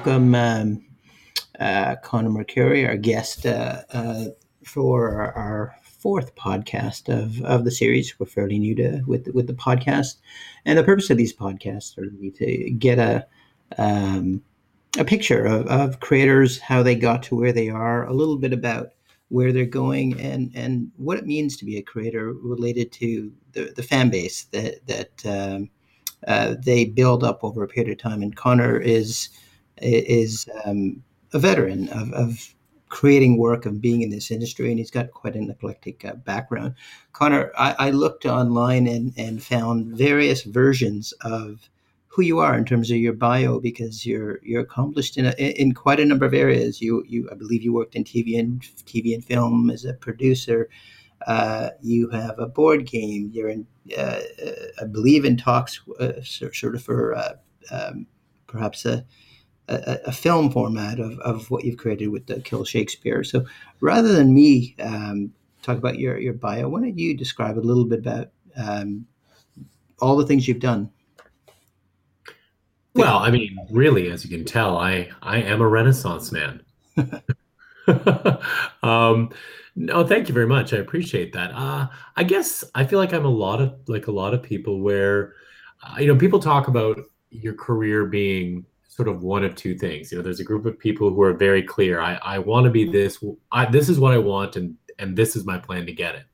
welcome um, uh, Conor McCreery, our guest uh, uh, for our, our, fourth podcast of, of the series. We're fairly new to with with the podcast, and the purpose of these podcasts are to get a um, a picture of, of creators, how they got to where they are, a little bit about where they're going, and and what it means to be a creator related to the, the fan base that that um, uh, they build up over a period of time. And Conor is is um, a veteran of, of creating work of being in this industry, and he's got quite an eclectic uh, background. Conor, I, I, looked online and, and found various versions of who you are in terms of your bio because you're you're accomplished in a, in quite a number of areas. You you I believe you worked in TV and TV and film as a producer. Uh, you have a board game. You're in, uh, I believe, in talks uh, sort of for uh, um, perhaps a a, a, film format of, of what you've created with the Kill Shakespeare. So rather than me um, talk about your, your bio, why don't you describe a little bit about um, all the things you've done? Well, I mean, really, as you can tell, I I am a Renaissance man. um, no, thank you very much. I appreciate that. Uh, I guess I feel like I'm a lot of like a lot of people where, uh, you know, people talk about your career being sort of one of two things. You know, there's a group of people who are very clear. I, I want to be this. I, this is what I want, and and this is my plan to get it.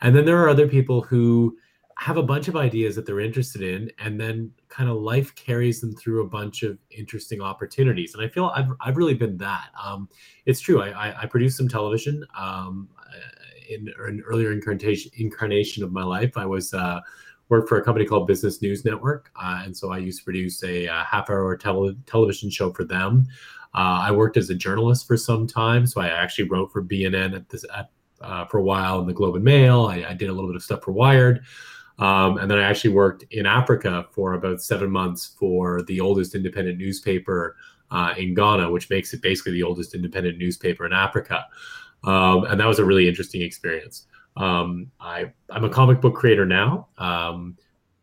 And then there are other people who have a bunch of ideas that they're interested in, and then kind of life carries them through a bunch of interesting opportunities. And I feel I've I've really been that. Um, it's true. I, I, I produced some television. Um, in an earlier incarnation incarnation of my life, I was. Uh, worked for a company called Business News Network, uh, and so I used to produce a, a half-hour tele- television show for them. Uh, I worked as a journalist for some time, so I actually wrote for BNN at this at, uh, for a while in the Globe and Mail. I, I, did a little bit of stuff for Wired, um, and then I actually worked in Africa for about seven months for the oldest independent newspaper uh, in Ghana, which makes it basically the oldest independent newspaper in Africa. Um, and that was a really interesting experience. Um, I I'm a comic book creator now. Um,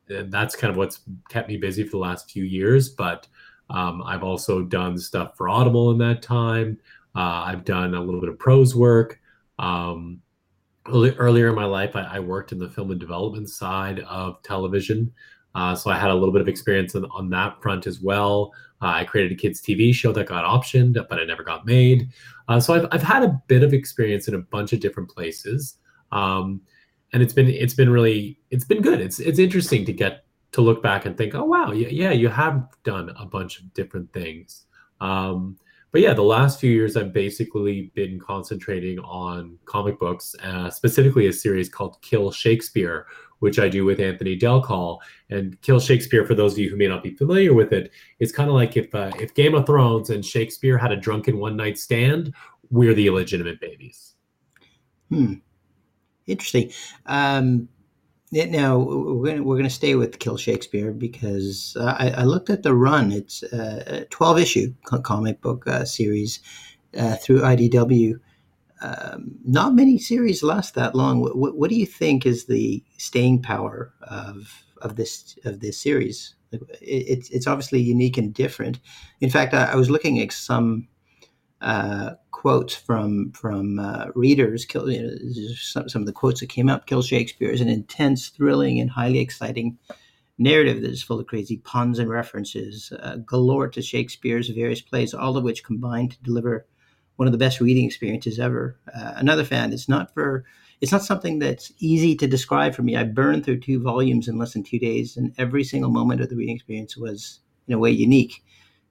and that's kind of what's kept me busy for the last few years. But um, I've also done stuff for Audible in that time. Uh, I've done a little bit of prose work. Um, earlier in my life, I, I, worked in the film and development side of television. Uh, so I had a little bit of experience on, on that front as well. Uh, I created a kids' TV show that got optioned, but it never got made. Uh, so I've, I've had a bit of experience in a bunch of different places. Um, and it's been it's been really it's been good. It's it's interesting to get to look back and think, oh wow, yeah, yeah, you have done a bunch of different things. Um, but yeah, the last few years I've basically been concentrating on comic books, uh, specifically a series called Kill Shakespeare, which I do with Anthony Del Col. And Kill Shakespeare, for those of you who may not be familiar with it, it's kind of like if uh, if Game of Thrones and Shakespeare had a drunken one night stand, we're the illegitimate babies. Hmm. Interesting. Um, now we're we're gonna stay with Kill Shakespeare because uh, I, I, looked at the run. It's a twelve issue comic book uh, series uh, through IDW. Um, not many series last that long. What, what, what, do you think is the staying power of of this of this series? It, it's it's obviously unique and different. In fact, I, I was looking at some uh, quotes from from uh, readers. Kill, you know, some, some of the quotes that came up. Kill Shakespeare is an intense, thrilling, and highly exciting narrative that is full of crazy puns and references uh, galore to Shakespeare's various plays, all of which combine to deliver one of the best reading experiences ever. Uh, another fan. It's not for. It's not something that's easy to describe for me. I burned through two volumes in less than two days, and every single moment of the reading experience was, in a way, unique.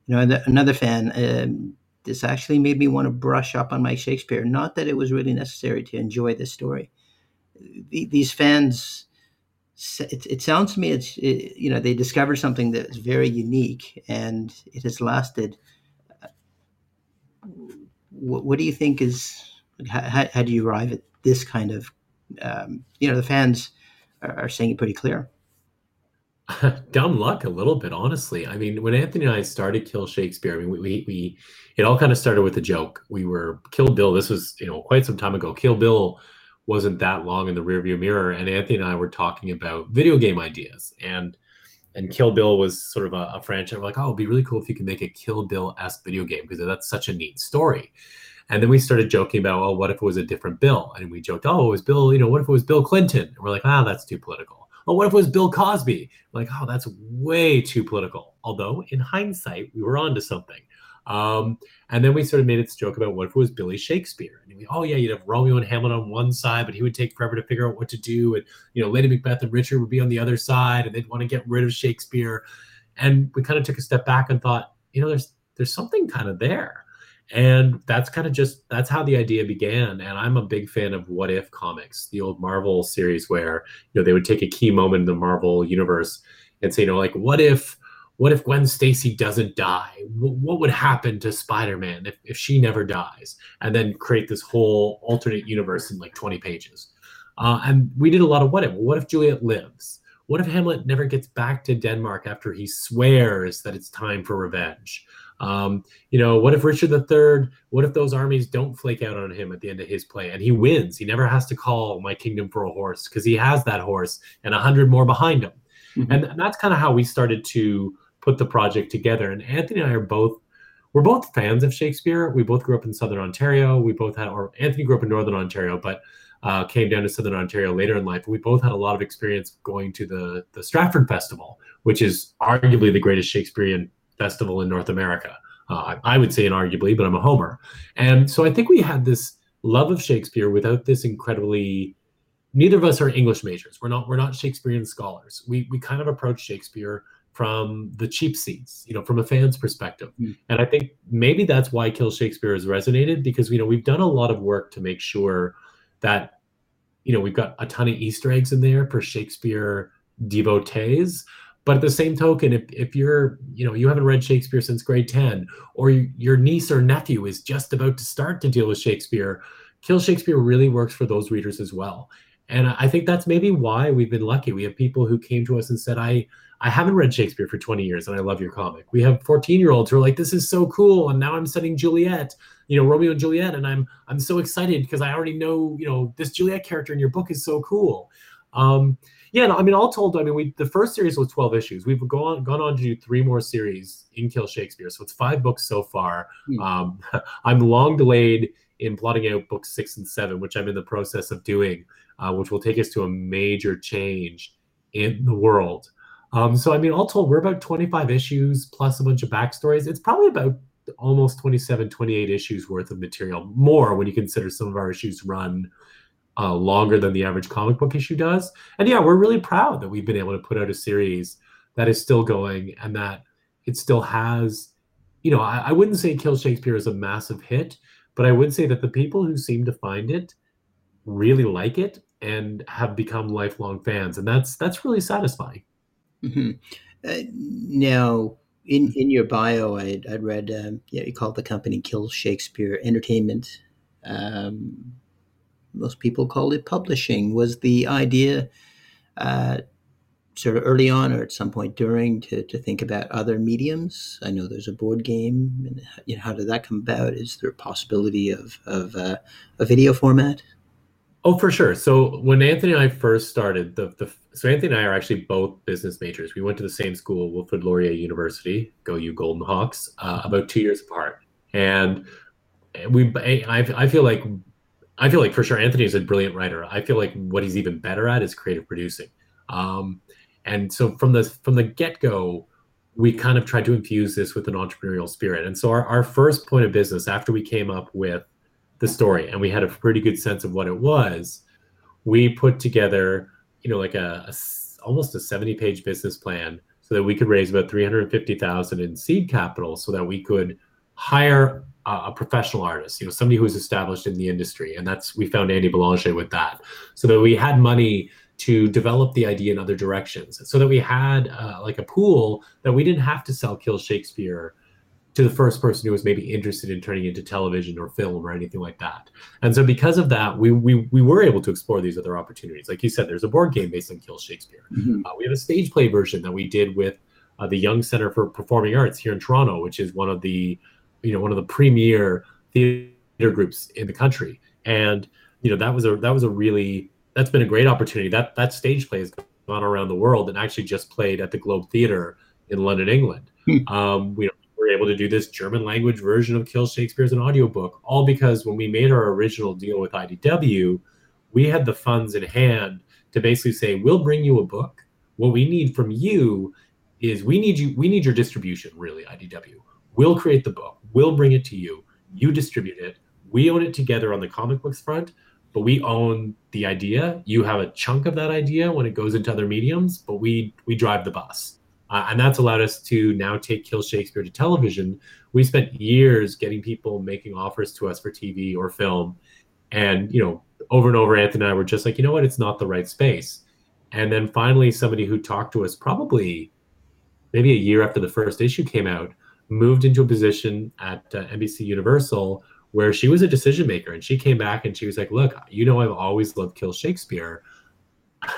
You know, another fan. Um, this actually made me want to brush up on my Shakespeare. Not that it was really necessary to enjoy this story. these fans, it, it, sounds to me, it's it, you know they discovered something that's very unique, and it has lasted. What, what do you think is? How, how, do you arrive at this kind of? Um, you know, the fans are, are saying it pretty clear. dumb luck a little bit honestly i mean when anthony and i started kill shakespeare i mean we, we, we it all kind of started with a joke we were kill bill this was you know quite some time ago kill bill wasn't that long in the rearview mirror and anthony and i were talking about video game ideas and and Kill Bill was sort of a, a franchise. We're like, oh, it'd be really cool if you could make a Kill Bill esque video game because that's such a neat story. And then we started joking about, oh, what if it was a different Bill? And we joked, oh, it was Bill, you know, what if it was Bill Clinton? And we're like, ah, that's too political. Oh, what if it was Bill Cosby? like, oh, that's way too political. Although in hindsight, we were onto something. Um, and then we sort of made this joke about what if it was Billy Shakespeare? And we, oh yeah, you'd have Romeo and Hamlet on one side, but he would take forever to figure out what to do. And you know, Lady Macbeth and Richard would be on the other side, and they'd want to get rid of Shakespeare. And we kind of took a step back and thought, you know, there's there's something kind of there. And that's kind of just that's how the idea began. And I'm a big fan of What If comics, the old Marvel series where you know they would take a key moment in the Marvel universe and say, you know, like what if what if Gwen Stacy doesn't die? what would happen to Spider-Man if, if she never dies? And then create this whole alternate universe in like 20 pages. Uh, and we did a lot of what if. What if Juliet lives? What if Hamlet never gets back to Denmark after he swears that it's time for revenge? Um, you know, what if Richard III, what if those armies don't flake out on him at the end of his play and he wins? He never has to call my kingdom for a horse because he has that horse and a hundred more behind him. Mm-hmm. And that's kind of how we started to put the project together. And Anthony and I are both we're both fans of Shakespeare. We both grew up in Southern Ontario. We both had, or Anthony grew up in Northern Ontario, but uh, came down to Southern Ontario later in life. We both had a lot of experience going to the the Stratford Festival, which is arguably the greatest Shakespearean festival in North America. Uh, I would say inarguably, but I'm a homer. And so I think we had this love of Shakespeare without this incredibly. Neither of us are English majors. We're not. We're not Shakespearean scholars. We we kind of approach Shakespeare from the cheap seats, you know, from a fan's perspective. Mm. And I think maybe that's why Kill Shakespeare has resonated because, you know, we've done a lot of work to make sure that, you know, we've got a ton of Easter eggs in there for Shakespeare devotees. But at the same token, if, if you're, you know, you haven't read Shakespeare since grade 10, or your niece or nephew is just about to start to deal with Shakespeare, Kill Shakespeare really works for those readers as well. And I think that's maybe why we've been lucky. We have people who came to us and said, I, I haven't read Shakespeare for 20 years and I love your comic. We have 14 year olds who are like, this is so cool. And now I'm studying Juliet, you know, Romeo and Juliet. And I'm, I'm so excited because I already know, you know, this Juliet character in your book is so cool. Um, yeah, no, I mean, all told, I mean, we the first series was 12 issues. We've gone on, gone on to do three more series in Kill Shakespeare. So it's five books so far. Hmm. Um, I'm long delayed in plotting out books six and seven, which I'm in the process of doing, uh, which will take us to a major change in the world. Um, so, I mean, all told, we're about 25 issues plus a bunch of backstories. It's probably about almost 27, 28 issues worth of material, more when you consider some of our issues run uh, longer than the average comic book issue does. And yeah, we're really proud that we've been able to put out a series that is still going and that it still has, you know, I, I wouldn't say Kill Shakespeare is a massive hit, but I would say that the people who seem to find it really like it and have become lifelong fans. And that's that's really satisfying. Mm-hmm. Uh, now, in in your bio, I I'd read um, yeah you called the company Kill Shakespeare Entertainment. Um, most people called it publishing. Was the idea uh, sort of early on or at some point during to, to think about other mediums? I know there's a board game. And, you know, how did that come about? Is there a possibility of of uh, a video format? Oh, for sure. So when Anthony and I first started, the, the so Anthony and I are actually both business majors. We went to the same school, Wilfrid Laurier University, go you Golden Hawks, uh, about two years apart. And we, I, I feel like, I feel like for sure Anthony is a brilliant writer. I feel like what he's even better at is creative producing. Um, and so from the from the get go, we kind of tried to infuse this with an entrepreneurial spirit. And so our, our first point of business after we came up with the story and we had a pretty good sense of what it was we put together you know like a, a almost a 70 page business plan so that we could raise about 350000 in seed capital so that we could hire a, a professional artist you know somebody who's established in the industry and that's we found andy belanger with that so that we had money to develop the idea in other directions so that we had uh, like a pool that we didn't have to sell kill shakespeare to the first person who was maybe interested in turning into television or film or anything like that. And so because of that, we we, we were able to explore these other opportunities. Like you said, there's a board game based on Kill Shakespeare. Mm-hmm. Uh, we have a stage play version that we did with uh, the Young Center for Performing Arts here in Toronto, which is one of the you know one of the premier theater groups in the country. And you know that was a that was a really that's been a great opportunity. That that stage play has gone around the world and actually just played at the Globe Theatre in London, England. Hmm. Um, we were able to do this German language version of Kill Shakespeare as an audiobook, all because when we made our original deal with IDW, we had the funds in hand to basically say, we'll bring you a book. What we need from you is we need you, we need your distribution, really, IDW. We'll create the book, we'll bring it to you, you distribute it, we own it together on the comic books front, but we own the idea. You have a chunk of that idea when it goes into other mediums, but we we drive the bus. Uh, and that's allowed us to now take Kill Shakespeare to television. We spent years getting people making offers to us for TV or film, and you know, over and over, Anthony and I were just like, you know what, it's not the right space. And then finally, somebody who talked to us probably maybe a year after the first issue came out moved into a position at uh, NBC Universal where she was a decision maker and she came back and she was like, Look, you know, I've always loved Kill Shakespeare.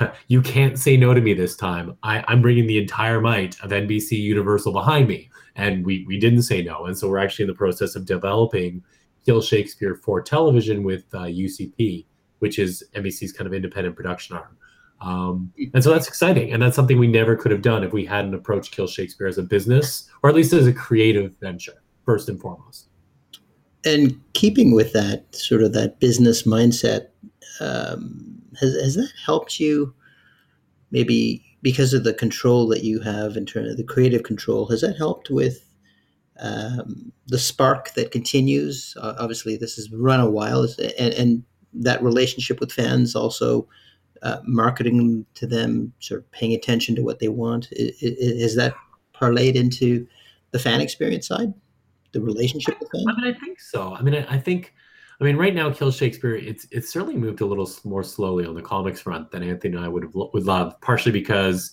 you can't say no to me this time. I, I'm bringing the entire might of NBC Universal behind me. And we, we didn't say no. And so we're actually in the process of developing Kill Shakespeare for television with uh, UCP, which is NBC's kind of independent production arm. Um, and so that's exciting. And that's something we never could have done if we hadn't approached Kill Shakespeare as a business or at least as a creative venture, first and foremost and keeping with that sort of that business mindset, um, has has that helped you? Maybe because of the control that you have in terms of the creative control, has that helped with um, the spark that continues? Uh, obviously, this has run a while, and, and that relationship with fans also. Uh, marketing to them, sort of paying attention to what they want, is, is that parlayed into the fan experience side? the relationship with I mean, I think so. I mean, I, I, think, I mean, right now, Kill Shakespeare, it's it's certainly moved a little more slowly on the comics front than Anthony and I would have would love, partially because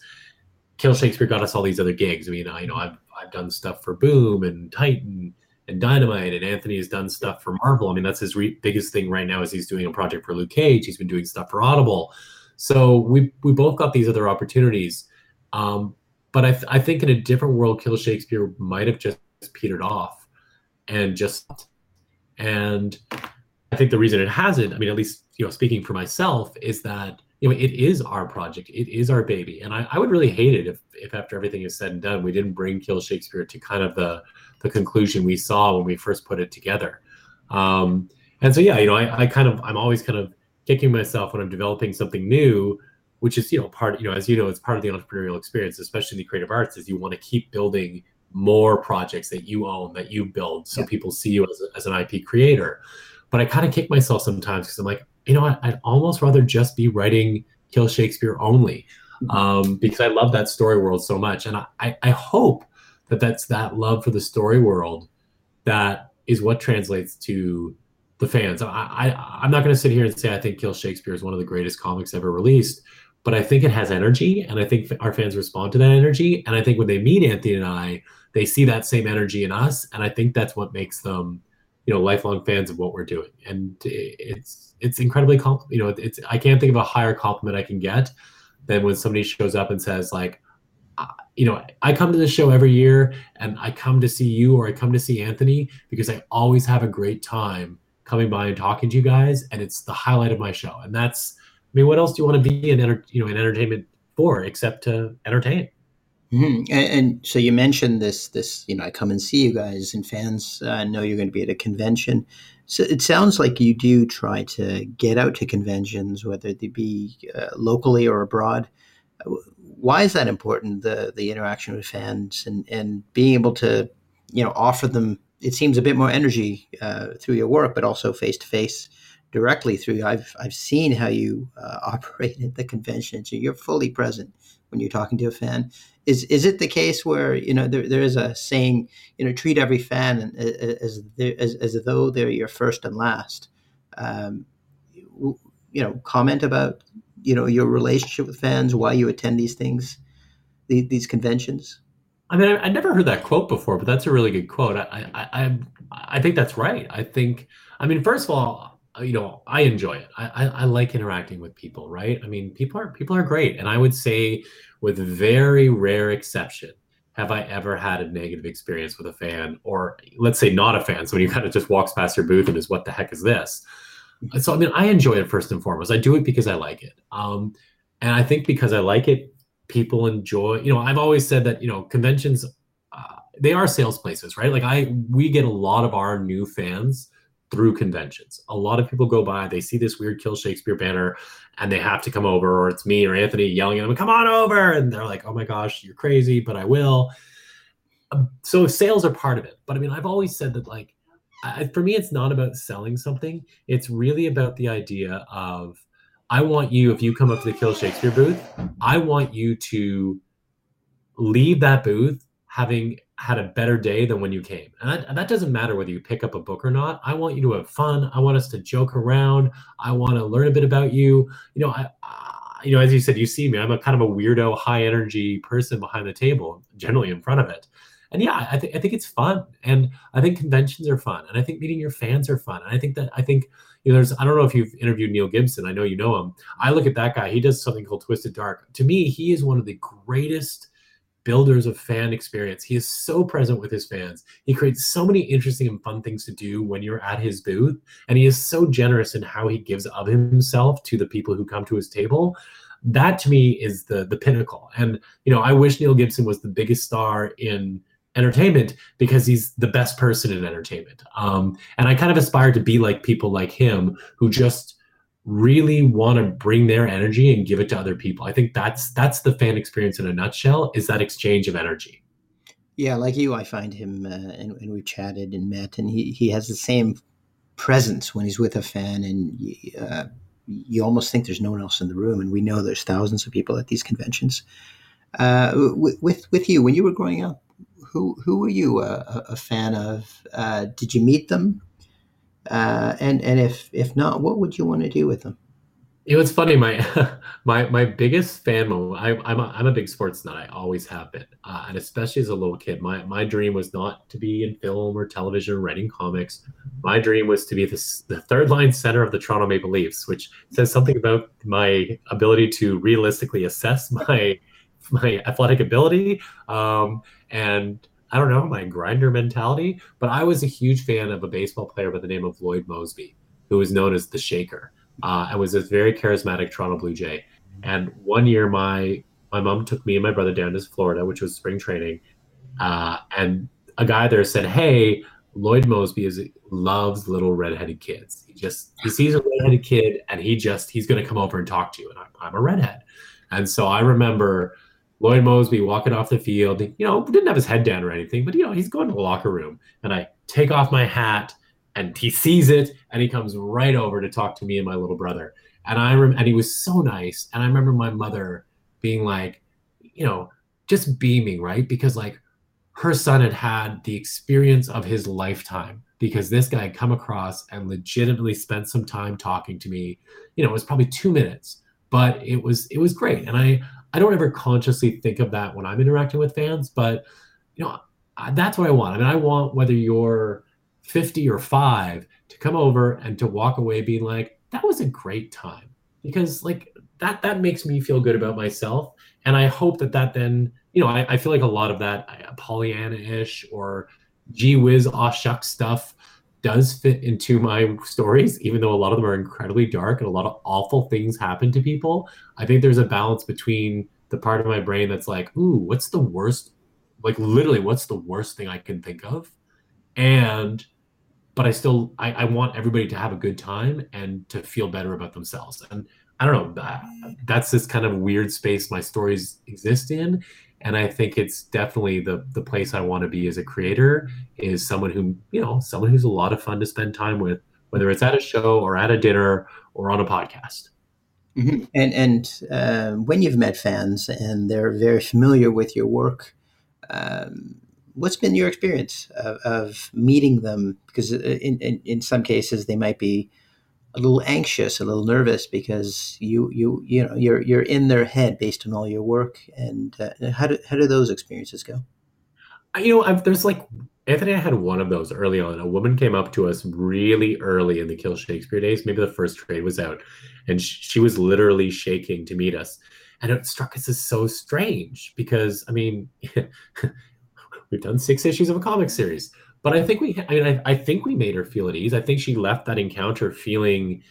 Kill Shakespeare got us all these other gigs. I mean, I, you know, I've I've done stuff for Boom and Titan and Dynamite, and Anthony has done stuff for Marvel. I mean, that's his re- biggest thing right now is he's doing a project for Luke Cage. He's been doing stuff for Audible. So we we both got these other opportunities. Um, but I, th- I think in a different world, Kill Shakespeare might have just petered off and just and I think the reason it hasn't, I mean, at least you know, speaking for myself, is that you know it is our project, it is our baby, and I, I would really hate it if if after everything is said and done, we didn't bring Kill Shakespeare to kind of the the conclusion we saw when we first put it together. Um, and so yeah, you know, I, I kind of I'm always kind of kicking myself when I'm developing something new, which is you know part you know as you know it's part of the entrepreneurial experience, especially in the creative arts, is you want to keep building more projects that you own that you build so yeah. people see you as, as an ip creator but i kind of kick myself sometimes because i'm like you know what? I'd almost rather just be writing kill shakespeare only mm-hmm. um, because i love that story world so much. And I, I hope that that's that love for the story world that is what translates to the fans. I, I i'm not going to sit here and say i think kill shakespeare is one of the greatest comics ever released but i think it has energy and i think our fans respond to that energy. And i think when they meet anthony and i they see that same energy in us and i think that's what makes them you know lifelong fans of what we're doing. And it's it's incredibly you know it's i can't think of a higher compliment i can get than when somebody shows up and says like you know i come to the show every year and i come to see you or i come to see anthony because i always have a great time coming by and talking to you guys and it's the highlight of my show. And that's i mean what else do you want to be in enter- you know in entertainment for except to entertain Mm-hmm. And, and, so you mentioned this, this, you know, I come and see you guys and fans uh, know you're going to be at a convention. So it sounds like you do try to get out to conventions, whether they be uh, locally or abroad. Why is that important? The the interaction with fans and and being able to, you know, offer them. It seems a bit more energy uh, through your work, but also face to face directly through. I've I've seen how you uh, operate at the convention, so you're fully present when you're talking to a fan. Is is it the case where you know there, there is a saying you know treat every fan as as, as though they're your first and last? Um, you know, comment about you know your relationship with fans, why you attend these things, these, these conventions. I mean, I, I, never heard that quote before, but that's a really good quote. I, I, I, I think that's right. I think, I mean, first of all, you know i enjoy it. I, I, I like interacting with people right? I mean people are people are great. And i would say with very rare exception have i ever had a negative experience with a fan or let's say not a fan. Somebody who kind of just walks past your booth and is what the heck is this? So i mean i enjoy it first and foremost. I do it because i like it. Um, and I think because I like it, people enjoy. You know, I've always said that you know conventions uh, they are sales places, right? Like I we get a lot of our new fans through conventions. A lot of people go by, they see this weird Kill Shakespeare banner, and they have to come over, or it's me or Anthony yelling at them, "Come on over!" And they're like, "Oh my gosh, you're crazy," but I will. Um, so sales are part of it, but I mean, I've always said that like, I, for me, it's not about selling something. It's really about the idea of, I want you, if you come up to the Kill Shakespeare booth, I want you to leave that booth having had a better day than when you came. And that, that, doesn't matter whether you pick up a book or not. I want you to have fun. I want us to joke around. I want to learn a bit about you. You know, I, I, you know, as you said, you see me. I'm a kind of a weirdo, high energy person behind the table, generally in front of it. And yeah, I think I think it's fun, and I think conventions are fun, and I think meeting your fans are fun. And I think that I think you know, there's I don't know if you've interviewed Neil Gibson. I know you know him. I look at that guy. He does something called Twisted Dark. To me, he is one of the greatest builders of fan experience. He is so present with his fans. He creates so many interesting and fun things to do when you're at his booth. And he is so generous in how he gives of himself to the people who come to his table. That to me is the the pinnacle. And you know, I wish Neil Gibson was the biggest star in entertainment because he's the best person in entertainment. Um, and I kind of aspire to be like people like him who just really want to bring their energy and give it to other people. I think that's that's the fan experience in a nutshell is that exchange of energy. Yeah, like you, I find him, uh, and, and we've chatted and met, and he, he has the same presence when he's with a fan, and uh, you almost think there's no one else in the room. And we know there's thousands of people at these conventions. Uh, with with you, when you were growing up, who who were you a, a fan of? Uh, did you meet them? Uh, and and if if not, what would you want to do with them? It was funny. My my my biggest fan moment. I, I'm a, I'm a big sports nut. I always have been, uh, and especially as a little kid. My my dream was not to be in film or television or writing comics. My dream was to be the, the third line center of the Toronto Maple Leafs, which says something about my ability to realistically assess my my athletic ability um, and I don't know, my grinder mentality. But I was a huge fan of a baseball player by the name of Lloyd Moseby, who was known as the Shaker, uh, and was this very charismatic Toronto Blue Jay. And one year, my my mom took me and my brother down to Florida, which was spring training, uh, and a guy there said, "Hey, Lloyd Moseby is loves little redheaded kids. He just he sees a redheaded kid, and he just he's going to come over and talk to you. And I'm, I'm a redhead, and so I remember." Lloyd Moseby walking off the field, you know, didn't have his head down or anything, but you know, he's going to the locker room and I take off my hat and he sees it and he comes right over to talk to me and my little brother. And I rem- and he was so nice. And I remember my mother being like, you know, just beaming, right? Because like her son had had the experience of his lifetime because this guy had come across and legitimately spent some time talking to me. You know, it was probably 2 minutes, but it was it was great. And I I don't ever consciously think of that when I'm interacting with fans, but you know, that's what I want. I mean, I want whether you're 50 or 5 to come over and to walk away being like, that was a great time. Because like that that makes me feel good about myself. And I hope that that then, you know, I, I feel like a lot of that uh, Pollyanna-ish or gee whiz, aw stuff does fit into my stories, even though a lot of them are incredibly dark and a lot of awful things happen to people. I think there's a balance between the part of my brain that's like, ooh, what's the worst? Like literally, what's the worst thing I can think of? And but I still I, I want everybody to have a good time and to feel better about themselves. And I don't know, that, that's this kind of weird space my stories exist in and i think it's definitely the the place i want to be as a creator is someone who you know someone who's a lot of fun to spend time with whether it's at a show or at a dinner or on a podcast mm-hmm. and and uh, when you've met fans and they're very familiar with your work um, what's been your experience of, of meeting them because uh, in, in, in some cases they might be a little anxious, a little nervous because you you you know you're you're in their head based on all your work. And uh, how do how do those experiences go? You know, I've, there's like Anthony. I had one of those early on. A woman came up to us really early in the Kill Shakespeare days. Maybe the first trade was out, and she was literally shaking to meet us. And it struck us as so strange because I mean, we've done six issues of a comic series but I think we, I mean, I, I, think we made her feel at ease. I think she left that encounter feeling,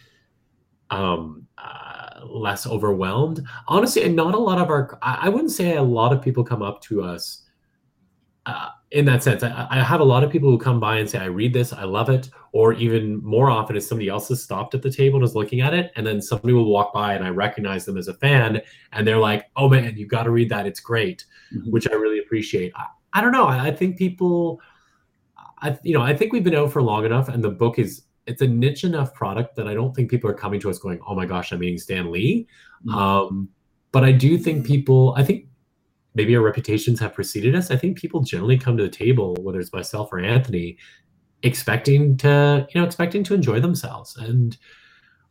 um, uh, less overwhelmed. Honestly, and not a lot of our, I wouldn't say a lot of people come up to us uh, in that sense. I, I, have a lot of people who come by and say, I read this, I love it. Or even more often, is somebody else has stopped at the table and is looking at it. And then somebody will walk by and I recognize them as a fan. And they're like, oh man, you've got to read that. It's great, mm-hmm. which I really appreciate. I, I don't know. I, I think people, I, you know, I think we've been out for long enough and the book is it's a niche enough product that I don't think people are coming to us going, "Oh my gosh, I'm meeting Stan Lee." Mm-hmm. Um, but I do think people, I think maybe our reputations have preceded us. I think people generally come to the table, whether it's myself or Anthony, expecting to, you know, expecting to enjoy themselves. And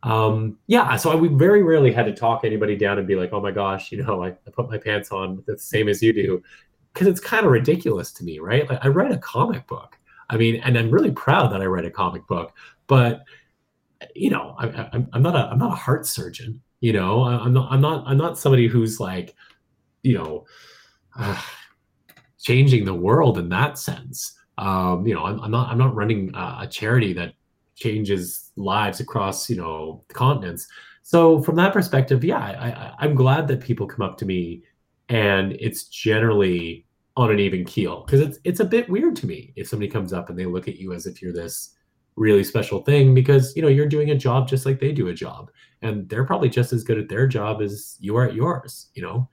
um, yeah, so I, we very rarely had to talk anybody down and be like, "Oh my gosh, you know, I, I put my pants on the same as you do," because it's kind of ridiculous to me, right? Like I write a comic book. I mean, and I'm really proud that I write a comic book, but you know, I, am not a I'm not a heart surgeon. You know, I'm not I'm not I'm not somebody who's like, you know, uh, changing the world in that sense. Um, you know, I'm, I'm not I'm not running a, a charity that changes lives across you know continents. So from that perspective, yeah, I, I, I'm glad that people come up to me, and it's generally on an even keel. Because it's it's a bit weird to me if somebody comes up and they look at you as if you're this really special thing because you know you're doing a job just like they do a job. And they're probably just as good at their job as you are at yours you know?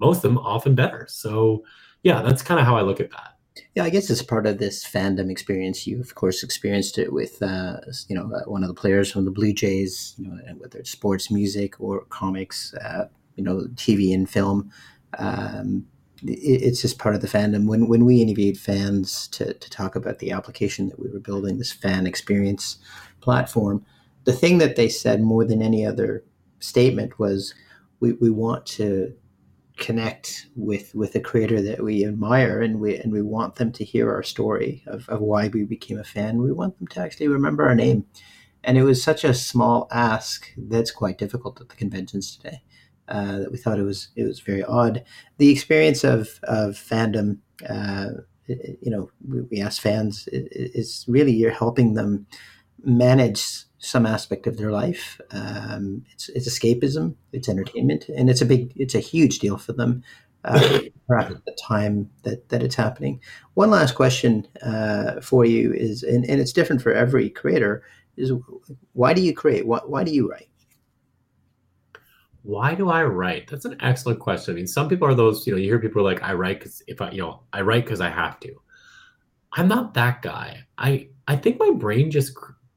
Most of them often better. So yeah that's kind of how i look at that. Yeah i guess it's part of this fandom experience. You of course experienced it with uh, you know uh, one of the players from the blue jays you know whether it's sports music or comics uh, you know tv and film. Um, it's just part of the fandom. When when we interviewed fans to, to talk about the application that we were building, this fan experience platform, the thing that they said more than any other statement was we, we want to connect with with a creator that we admire and we and we want them to hear our story of, of why we became a fan. We want them to actually remember our name. And it was such a small ask that's quite difficult at the conventions today uh, that we thought it was it was very odd. The experience of of fandom, uh, you know, we, ask fans is really you're helping them manage some aspect of their life. Um, it's, it's escapism, it's entertainment, and it's a big, it's a huge deal for them. Uh, at the time that, that it's happening. One last question uh, for you is, and, and it's different for every creator, is why do you create? Why, why do you write? Why do I write? That's an excellent question. I mean, some people are those, you know, you hear people are like, I write because if I, you know, I write because I have to. I'm not that guy. I I think my brain just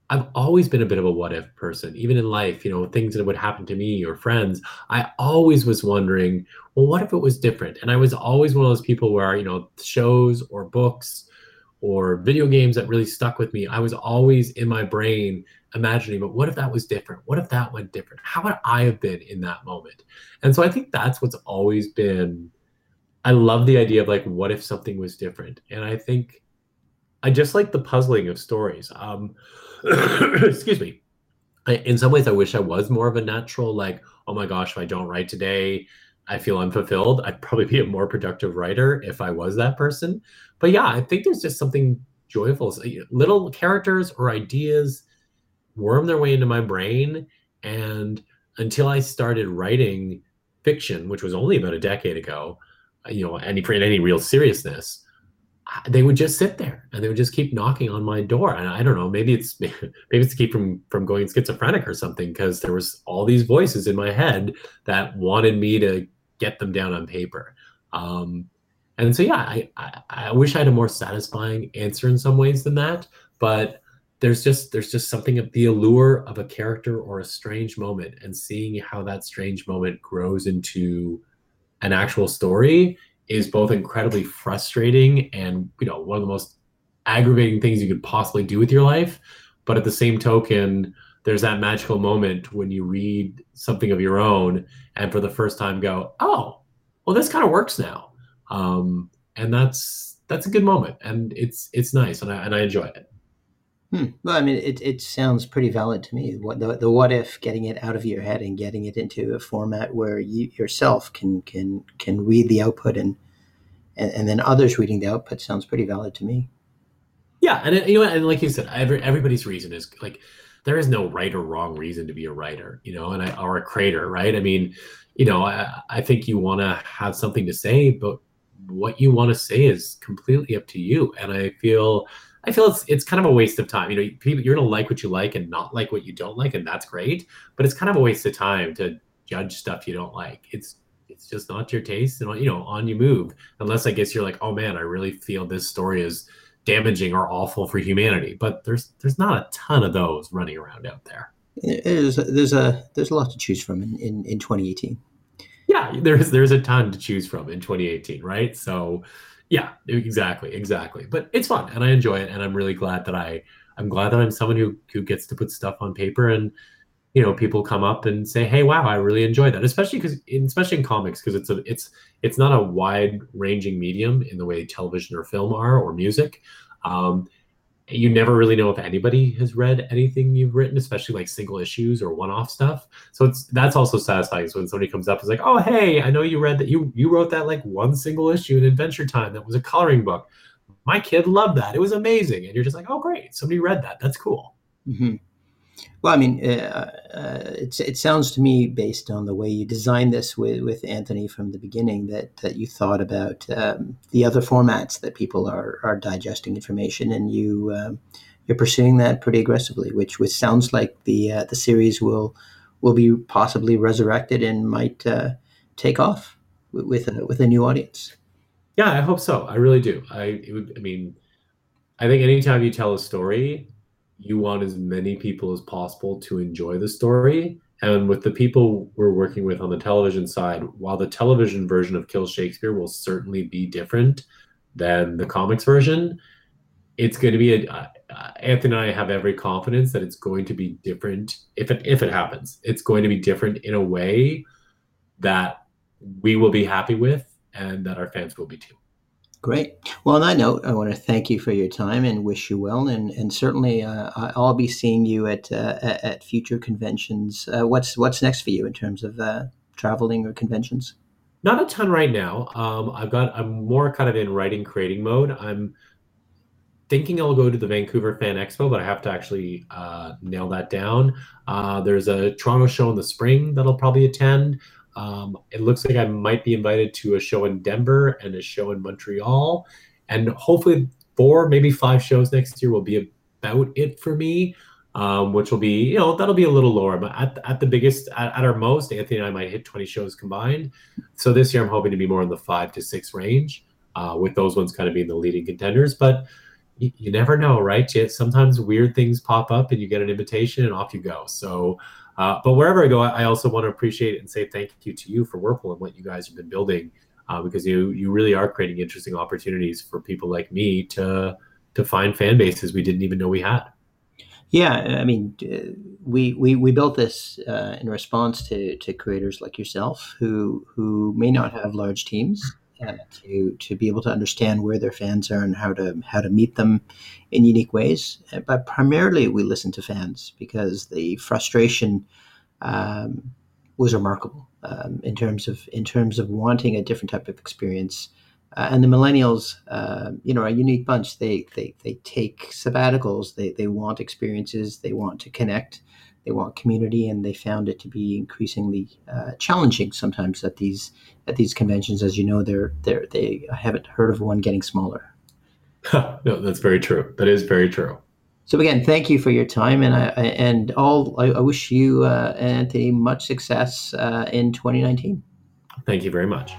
I've always been a bit of a what if person, even in life, you know, things that would happen to me or friends. I always was wondering, well, what if it was different? And I was always one of those people where, you know, shows or books or video games that really stuck with me. I was always in my brain imagining, but what if that was different? What if that went different? How would I have been in that moment? And so I think that's what's always been. I love the idea of like, what if something was different? And I think I just like the puzzling of stories. Um, excuse me. I, in some ways, I wish I was more of a natural, like, oh my gosh, if I don't write today, I feel unfulfilled. I'd probably be a more productive writer if I was that person. But yeah, I think there's just something joyful. Little characters or ideas worm their way into my brain. And until I started writing fiction, which was only about a decade ago, uh, you know, any in any real seriousness, they would just sit there and they would just keep knocking on my door. And I don't know, maybe it's maybe it's to keep from from going schizophrenic or something, because there was all these voices in my head that wanted me to get them down on paper. Um, and so yeah, I, I I wish I had a more satisfying answer in some ways than that, but there's just there's just something of the allure of a character or a strange moment and seeing how that strange moment grows into an actual story is both incredibly frustrating and you know one of the most aggravating things you could possibly do with your life. But at the same token there's that magical moment when you read something of your own and for the first time go oh well this kind of works now um, and that's that's a good moment and it's it's nice and I, and I enjoy it Hmm. Well, I mean, it, it sounds pretty valid to me. What the, the what if getting it out of your head and getting it into a format where you yourself can can can read the output and and, and then others reading the output sounds pretty valid to me. Yeah, and you know, and like you said, every, everybody's reason is like there is no right or wrong reason to be a writer, you know, and I or a creator, right? I mean, you know, I, I think you want to have something to say, but what you want to say is completely up to you. And I feel I feel it's it's kind of a waste of time. You know, people you're gonna like what you like and not like what you don't like, and that's great. But it's kind of a waste of time to judge stuff you don't like. It's it's just not your taste, and you know, on you move. Unless I guess you're like, oh man, I really feel this story is damaging or awful for humanity. But there's there's not a ton of those running around out there. There's there's a there's a lot to choose from in, in, in 2018. Yeah, there's there's a ton to choose from in 2018, right? So yeah, exactly, exactly. But it's fun and I enjoy it, and I'm really glad that I I'm glad that I'm someone who who gets to put stuff on paper and you know people come up and say hey wow i really enjoy that especially because especially in comics because it's a it's it's not a wide ranging medium in the way television or film are or music um, you never really know if anybody has read anything you've written especially like single issues or one-off stuff. So it's that's also satisfying. So when somebody comes up is like oh hey i know you read that you you wrote that like one single issue in adventure time that was a coloring book. My kid loved that. It was amazing. And you're just like oh great. Somebody read that. That's cool. Mm-hmm. Well, I mean, uh, uh, it sounds to me, based on the way you designed this with, with Anthony from the beginning, that, that you thought about um, the other formats that people are, are digesting information, and you um, you're pursuing that pretty aggressively, which which sounds like the uh, the series will will be possibly resurrected and might uh, take off with a, with a new audience. Yeah, I hope so. I really do. I would, I mean, I think anytime you tell a story you want as many people as possible to enjoy the story. And with the people we're working with on the television side, while the television version of Kill Shakespeare will certainly be different than the comics version, it's going to be a. Uh, Anthony and I have every confidence that it's going to be different if it if it happens. It's going to be different in a way that we will be happy with and that our fans will be too. Great. Well, on that note, I want to thank you for your time and wish you well. And and certainly, uh, I'll be seeing you at uh, at future conventions. Uh, what's what's next for you in terms of uh, traveling or conventions? Not a ton right now. Um, I've got I'm more kind of in writing creating mode. I'm thinking I'll go to the Vancouver Fan Expo, but I have to actually uh, nail that down. Uh, there's a Toronto show in the spring that I'll probably attend. Um, it looks like I might be invited to a show in Denver and a show in Montreal, and hopefully four, maybe five shows next year will be about it for me. Um, which will be, you know, that'll be a little lower. But at, at the biggest, at, at, our most, Anthony and I might hit 20 shows combined. So this year I'm hoping to be more in the five to six range, uh, with those ones kind of being the leading contenders. But you, you never know, right? Sometimes weird things pop up and you get an invitation and off you go. So uh, but wherever I go, I also want to appreciate and say thank you to you for Whirple and what you guys have been building, uh, because you you really are creating interesting opportunities for people like me to to find fan bases we didn't even know we had. Yeah, I mean, we we, we built this uh, in response to to creators like yourself who who may not have large teams to to be able to understand where their fans are and how to how to meet them in unique ways. Uh, but primarily, we listen to fans because the frustration um, was remarkable um, in terms of in terms of wanting a different type of experience. Uh, and the millennials, uh, you know, are a unique bunch. They they they take sabbaticals. They they want experiences. They want to connect they want community, and they found it to be increasingly uh, challenging sometimes at these at these conventions. As you know, they're they're they I haven't heard of one getting smaller. no, that's very true. That is very true. So again, thank you for your time, and I and all. I, I wish you, uh, Anthony, much success uh, in 2019. Thank you very much.